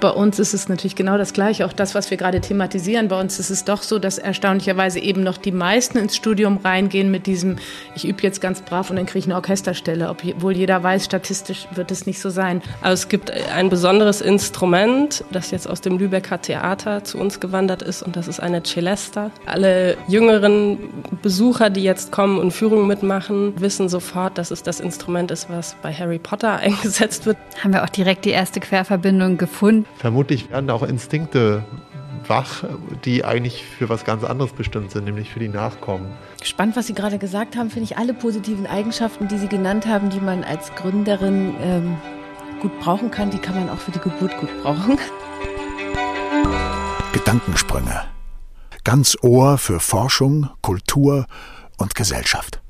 Bei uns ist es natürlich genau das Gleiche, auch das, was wir gerade thematisieren. Bei uns ist es doch so, dass erstaunlicherweise eben noch die meisten ins Studium reingehen mit diesem, ich übe jetzt ganz brav und dann kriege ich eine Orchesterstelle, obwohl jeder weiß, statistisch wird es nicht so sein. Also es gibt ein besonderes Instrument, das jetzt aus dem Lübecker Theater zu uns gewandert ist und das ist eine Celesta. Alle jüngeren Besucher, die jetzt kommen und Führungen mitmachen, wissen sofort, dass es das Instrument ist, was bei Harry Potter eingesetzt wird. Haben wir auch direkt die erste Querverbindung gefunden. Vermutlich werden auch Instinkte wach, die eigentlich für was ganz anderes bestimmt sind, nämlich für die Nachkommen. Spannend, was Sie gerade gesagt haben, finde ich alle positiven Eigenschaften, die Sie genannt haben, die man als Gründerin ähm, gut brauchen kann, die kann man auch für die Geburt gut brauchen. Gedankensprünge. Ganz Ohr für Forschung, Kultur und Gesellschaft.